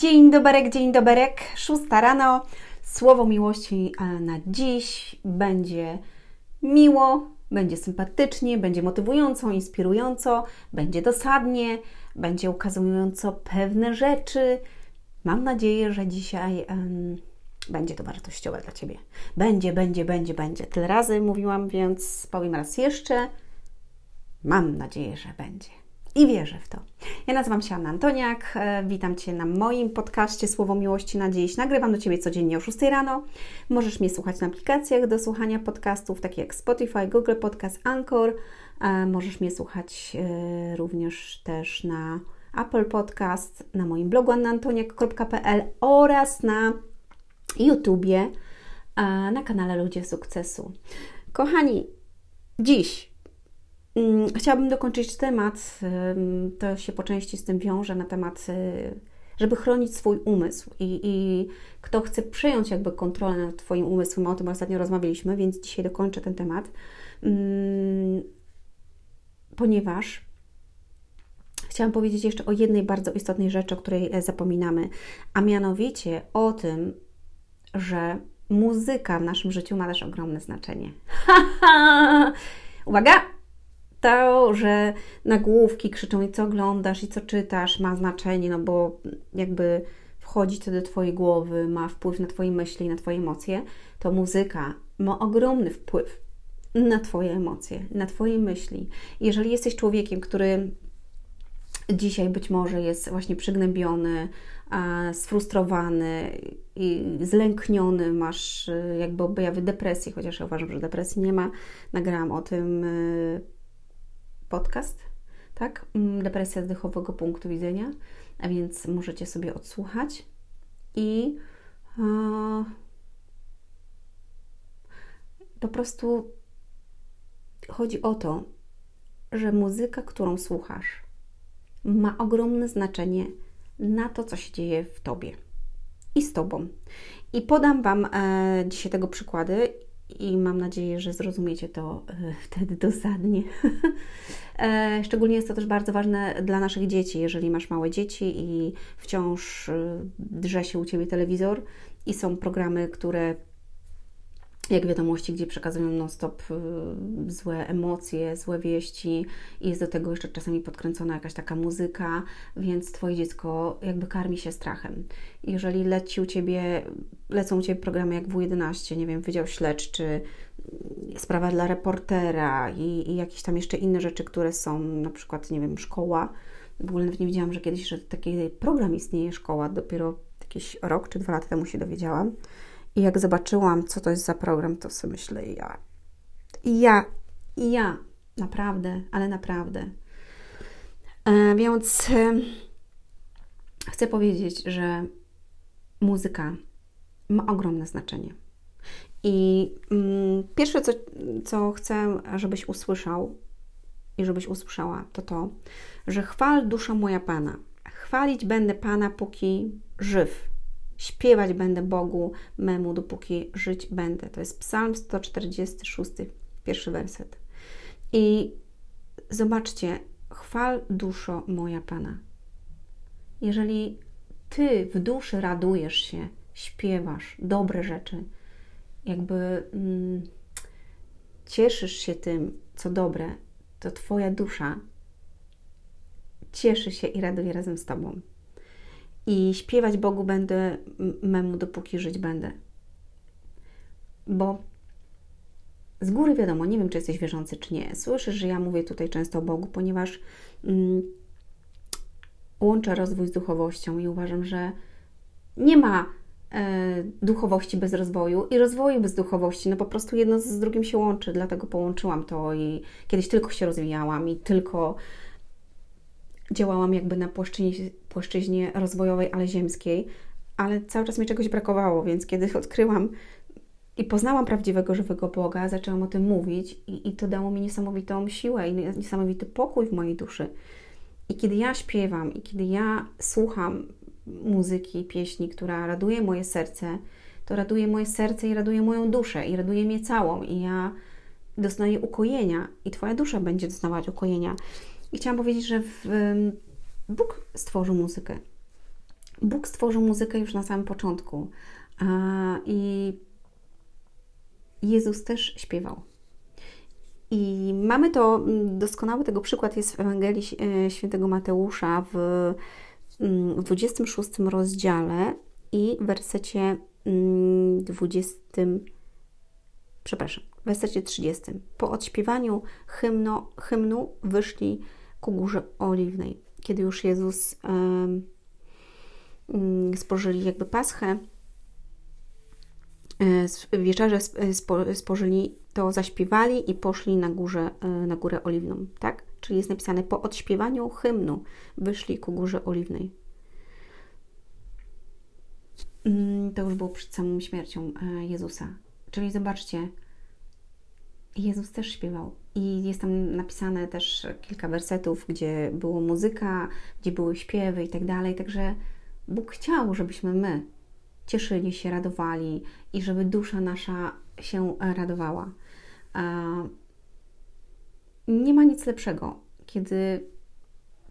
Dzień doberek, dzień doberek, szósta rano. Słowo miłości na dziś będzie miło, będzie sympatycznie, będzie motywująco, inspirująco, będzie dosadnie, będzie ukazująco pewne rzeczy. Mam nadzieję, że dzisiaj um, będzie to wartościowe dla Ciebie. Będzie, będzie, będzie, będzie. Tyle razy mówiłam, więc powiem raz jeszcze. Mam nadzieję, że będzie i wierzę w to. Ja nazywam się Anna Antoniak, e, witam Cię na moim podcaście Słowo Miłości na Dziś. Nagrywam do Ciebie codziennie o 6 rano. Możesz mnie słuchać na aplikacjach do słuchania podcastów, takie jak Spotify, Google Podcast, Anchor. E, możesz mnie słuchać e, również też na Apple Podcast, na moim blogu annaantoniak.pl oraz na YouTubie, na kanale Ludzie Sukcesu. Kochani, dziś chciałabym dokończyć temat, to się po części z tym wiąże, na temat, y, żeby chronić swój umysł. I, i kto chce przejąć jakby kontrolę nad Twoim umysłem, o tym ostatnio rozmawialiśmy, więc dzisiaj dokończę ten temat, mm, ponieważ chciałam powiedzieć jeszcze o jednej bardzo istotnej rzeczy, o której e, zapominamy, a mianowicie o tym, że muzyka w naszym życiu ma też ogromne znaczenie. Uwaga! To, że nagłówki krzyczą i co oglądasz i co czytasz ma znaczenie, no bo jakby wchodzi to do Twojej głowy, ma wpływ na Twoje myśli, na Twoje emocje, to muzyka ma ogromny wpływ na Twoje emocje, na Twoje myśli. Jeżeli jesteś człowiekiem, który dzisiaj być może jest właśnie przygnębiony, sfrustrowany i zlękniony, masz y, jakby objawy depresji, chociaż ja uważam, że depresji nie ma. Nagrałam o tym y, podcast, tak? Mm, depresja z dychowego punktu widzenia, a więc możecie sobie odsłuchać i e, po prostu chodzi o to, że muzyka, którą słuchasz, ma ogromne znaczenie na to, co się dzieje w tobie i z tobą. I podam Wam e, dzisiaj tego przykłady i mam nadzieję, że zrozumiecie to e, wtedy dosadnie. E, szczególnie jest to też bardzo ważne dla naszych dzieci, jeżeli masz małe dzieci i wciąż e, drze się u Ciebie telewizor i są programy, które jak wiadomości, gdzie przekazują non-stop y, złe emocje, złe wieści i jest do tego jeszcze czasami podkręcona jakaś taka muzyka, więc Twoje dziecko jakby karmi się strachem. Jeżeli leci u Ciebie, lecą u Ciebie programy jak W11, nie wiem, Wydział Śledczy, sprawa dla reportera i, i jakieś tam jeszcze inne rzeczy, które są, na przykład, nie wiem, szkoła. W ogóle nawet nie wiedziałam, że kiedyś, że taki program istnieje, szkoła, dopiero jakiś rok czy dwa lata temu się dowiedziałam. I jak zobaczyłam, co to jest za program, to sobie myślę, ja, i ja, i ja, naprawdę, ale naprawdę. E, więc e, chcę powiedzieć, że muzyka ma ogromne znaczenie. I mm, pierwsze, co, co chcę, żebyś usłyszał i żebyś usłyszała, to to, że chwal dusza moja Pana. Chwalić będę Pana, póki żyw Śpiewać będę Bogu memu, dopóki żyć będę. To jest Psalm 146, pierwszy werset. I zobaczcie, chwal duszo moja Pana. Jeżeli Ty w duszy radujesz się, śpiewasz dobre rzeczy, jakby mm, cieszysz się tym, co dobre, to Twoja dusza cieszy się i raduje razem z Tobą i śpiewać Bogu będę memu, dopóki żyć będę. Bo z góry wiadomo, nie wiem, czy jesteś wierzący, czy nie. Słyszysz, że ja mówię tutaj często o Bogu, ponieważ mm, łączę rozwój z duchowością i uważam, że nie ma e, duchowości bez rozwoju i rozwoju bez duchowości. No po prostu jedno z drugim się łączy, dlatego połączyłam to i kiedyś tylko się rozwijałam i tylko działałam jakby na płaszczyźnie, płaszczyźnie rozwojowej, ale ziemskiej, ale cały czas mi czegoś brakowało, więc kiedy odkryłam i poznałam prawdziwego, żywego Boga, zaczęłam o tym mówić i, i to dało mi niesamowitą siłę i niesamowity pokój w mojej duszy. I kiedy ja śpiewam, i kiedy ja słucham muzyki, pieśni, która raduje moje serce, to raduje moje serce i raduje moją duszę, i raduje mnie całą, i ja doznaję ukojenia, i Twoja dusza będzie doznawać ukojenia. I chciałam powiedzieć, że w, Bóg stworzył muzykę. Bóg stworzył muzykę już na samym początku i Jezus też śpiewał. I mamy to, doskonały tego przykład jest w Ewangelii e, Świętego Mateusza w, mm, w 26 rozdziale i w wersecie 20, mm, przepraszam, w wersecie 30. Po odśpiewaniu hymno, hymnu wyszli ku górze oliwnej. Kiedy już Jezus um, spożyli jakby paschę, e, wieczerze spożyli, to zaśpiewali i poszli na, górze, e, na górę oliwną, tak? Czyli jest napisane po odśpiewaniu hymnu wyszli ku górze oliwnej. Mm, to już było przed samą śmiercią e, Jezusa. Czyli zobaczcie, Jezus też śpiewał. I jest tam napisane też kilka wersetów, gdzie było muzyka, gdzie były śpiewy i tak dalej. Także Bóg chciał, żebyśmy my cieszyli się, radowali i żeby dusza nasza się radowała. Nie ma nic lepszego, kiedy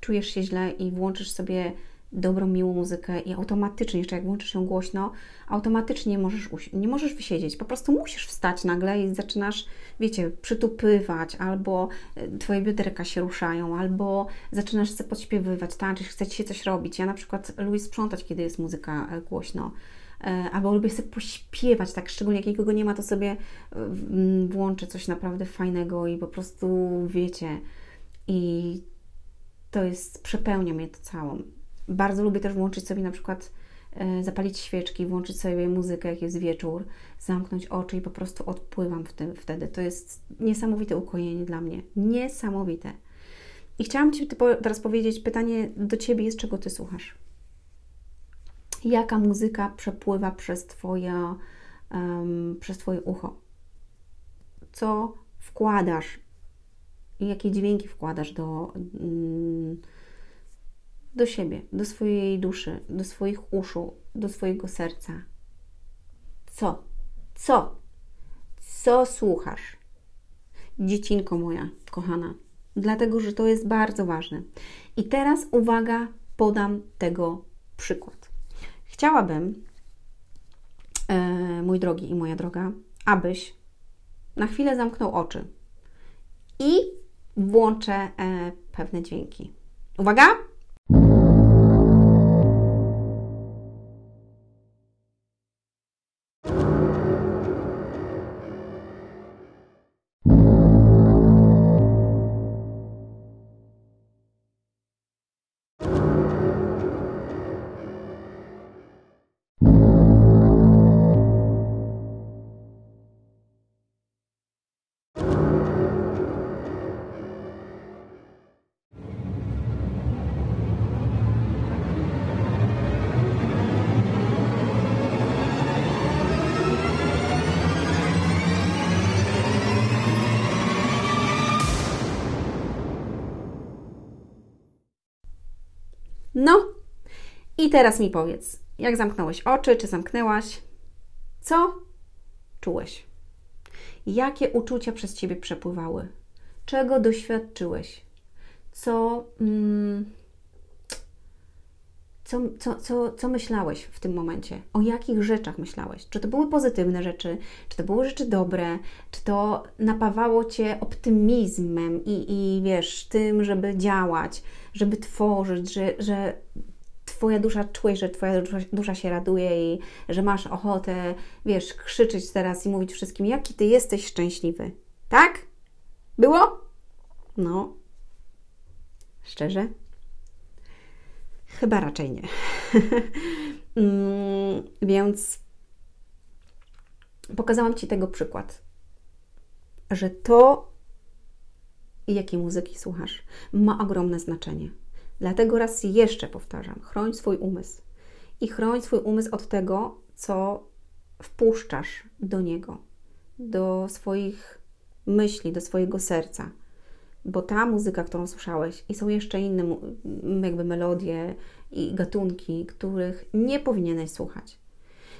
czujesz się źle i włączysz sobie dobrą, miłą muzykę i automatycznie, jeszcze jak włączysz ją głośno, automatycznie nie możesz, nie możesz wysiedzieć. Po prostu musisz wstać nagle i zaczynasz, wiecie, przytupywać, albo e, Twoje bioderka się ruszają, albo zaczynasz sobie podśpiewywać, tańczyć, chce Ci się coś robić. Ja na przykład lubię sprzątać, kiedy jest muzyka e, głośno. E, albo lubię sobie pośpiewać, tak szczególnie jak nikogo nie ma, to sobie włączę coś naprawdę fajnego i po prostu wiecie. I to jest, przepełnia mnie to całą. Bardzo lubię też włączyć sobie na przykład, e, zapalić świeczki, włączyć sobie muzykę, jak jest wieczór, zamknąć oczy i po prostu odpływam w tym, wtedy. To jest niesamowite ukojenie dla mnie. Niesamowite. I chciałam Ci teraz powiedzieć, pytanie do Ciebie jest, czego Ty słuchasz? Jaka muzyka przepływa przez Twoje, um, przez twoje ucho? Co wkładasz? I jakie dźwięki wkładasz do, um, do siebie, do swojej duszy, do swoich uszu, do swojego serca. Co? Co? Co słuchasz? Dziecinko moja, kochana. Dlatego, że to jest bardzo ważne. I teraz uwaga, podam tego przykład. Chciałabym, e, mój drogi i moja droga, abyś na chwilę zamknął oczy i włączę e, pewne dźwięki. Uwaga! I teraz mi powiedz, jak zamknąłeś oczy, czy zamknęłaś? Co czułeś? Jakie uczucia przez ciebie przepływały? Czego doświadczyłeś? Co, mm, co, co, co, co myślałeś w tym momencie? O jakich rzeczach myślałeś? Czy to były pozytywne rzeczy? Czy to były rzeczy dobre? Czy to napawało cię optymizmem i, i wiesz, tym, żeby działać? żeby tworzyć, że, że Twoja dusza czuje, że Twoja dusza, dusza, się raduje i że masz ochotę, wiesz, krzyczeć teraz i mówić wszystkim, jaki Ty jesteś szczęśliwy. Tak? Było? No. Szczerze? Chyba raczej nie. mm, więc pokazałam Ci tego przykład, że to jakiej muzyki słuchasz, ma ogromne znaczenie. Dlatego raz jeszcze powtarzam: chroń swój umysł i chroń swój umysł od tego, co wpuszczasz do niego, do swoich myśli, do swojego serca. Bo ta muzyka, którą słyszałeś, i są jeszcze inne jakby melodie i gatunki, których nie powinieneś słuchać.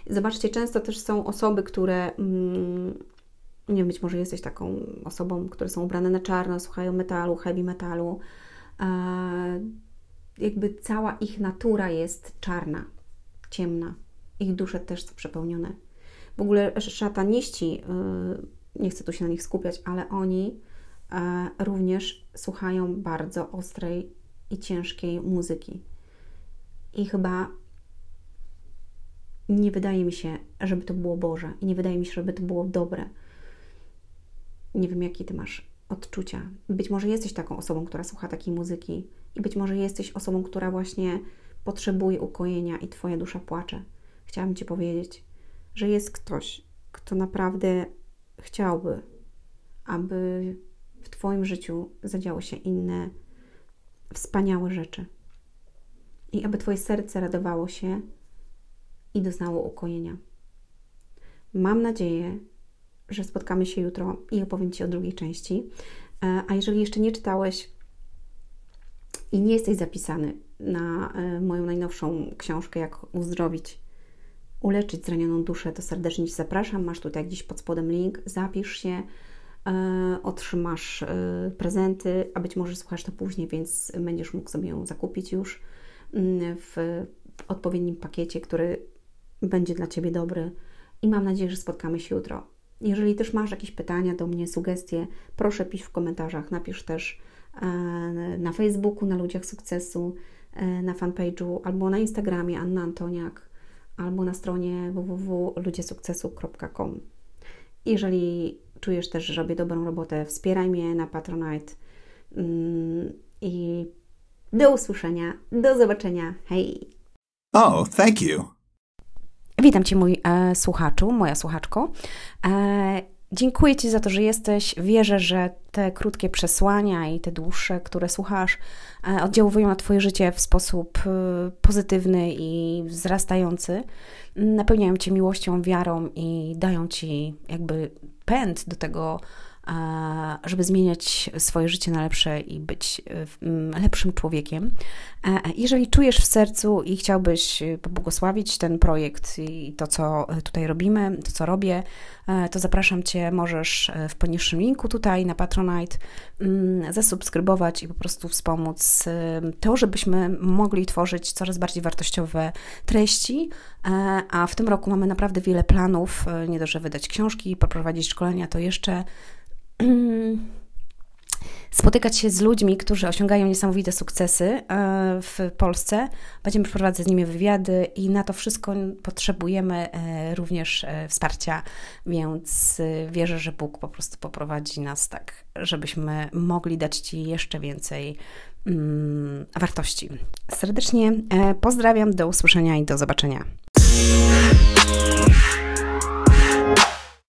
Zobaczcie, często też są osoby, które mm, nie wiem, być może jesteś taką osobą, które są ubrane na czarno, słuchają metalu, heavy metalu. Jakby cała ich natura jest czarna. ciemna. Ich dusze też są przepełnione. W ogóle szataniści, y, nie chcę tu się na nich skupiać, ale oni e, również słuchają bardzo ostrej i ciężkiej muzyki. I chyba nie wydaje mi się, żeby to było Boże i nie wydaje mi się, żeby to było dobre. Nie wiem, jakie ty masz odczucia. Być może jesteś taką osobą, która słucha takiej muzyki, i być może jesteś osobą, która właśnie potrzebuje ukojenia i Twoja dusza płacze. Chciałabym Ci powiedzieć, że jest ktoś, kto naprawdę chciałby, aby w Twoim życiu zadziały się inne wspaniałe rzeczy. I aby Twoje serce radowało się i doznało ukojenia. Mam nadzieję, że spotkamy się jutro i opowiem Ci o drugiej części. E, a jeżeli jeszcze nie czytałeś i nie jesteś zapisany na e, moją najnowszą książkę, jak uzdrowić, uleczyć zranioną duszę, to serdecznie Cię zapraszam. Masz tutaj gdzieś pod spodem link, zapisz się, e, otrzymasz prezenty, a być może słuchasz to później, więc będziesz mógł sobie ją zakupić już mm, w odpowiednim pakiecie, który będzie dla Ciebie dobry. I mam nadzieję, że spotkamy się jutro. Jeżeli też masz jakieś pytania do mnie, sugestie, proszę pisz w komentarzach, napisz też e, na Facebooku, na Ludziach Sukcesu, e, na fanpage'u albo na Instagramie Anna Antoniak, albo na stronie www.ludziesukcesu.com. Jeżeli czujesz też, że robię dobrą robotę, wspieraj mnie na Patronite mm, i do usłyszenia, do zobaczenia, hej! Oh, thank you. Witam Cię, mój e, słuchaczu, moja słuchaczko. E, dziękuję Ci za to, że jesteś. Wierzę, że te krótkie przesłania i te dłuższe, które słuchasz, e, oddziałują na Twoje życie w sposób e, pozytywny i wzrastający. Napełniają Cię miłością, wiarą i dają Ci jakby pęd do tego, żeby zmieniać swoje życie na lepsze i być e, lepszym człowiekiem. E, e, jeżeli czujesz w sercu i chciałbyś pobłogosławić ten projekt i to, co tutaj robimy, to, co robię, to zapraszam Cię, możesz w poniższym linku tutaj na Patronite mm, zasubskrybować i po prostu wspomóc to, żebyśmy mogli tworzyć coraz bardziej wartościowe treści, a w tym roku mamy naprawdę wiele planów, nie dość, że wydać książki, poprowadzić szkolenia, to jeszcze spotykać się z ludźmi, którzy osiągają niesamowite sukcesy e, w Polsce. Będziemy przeprowadzać z nimi wywiady i na to wszystko potrzebujemy e, również e, wsparcia, więc wierzę, że Bóg po prostu poprowadzi nas tak, żebyśmy mogli dać Ci jeszcze więcej mm, wartości. Serdecznie pozdrawiam, do usłyszenia i do zobaczenia.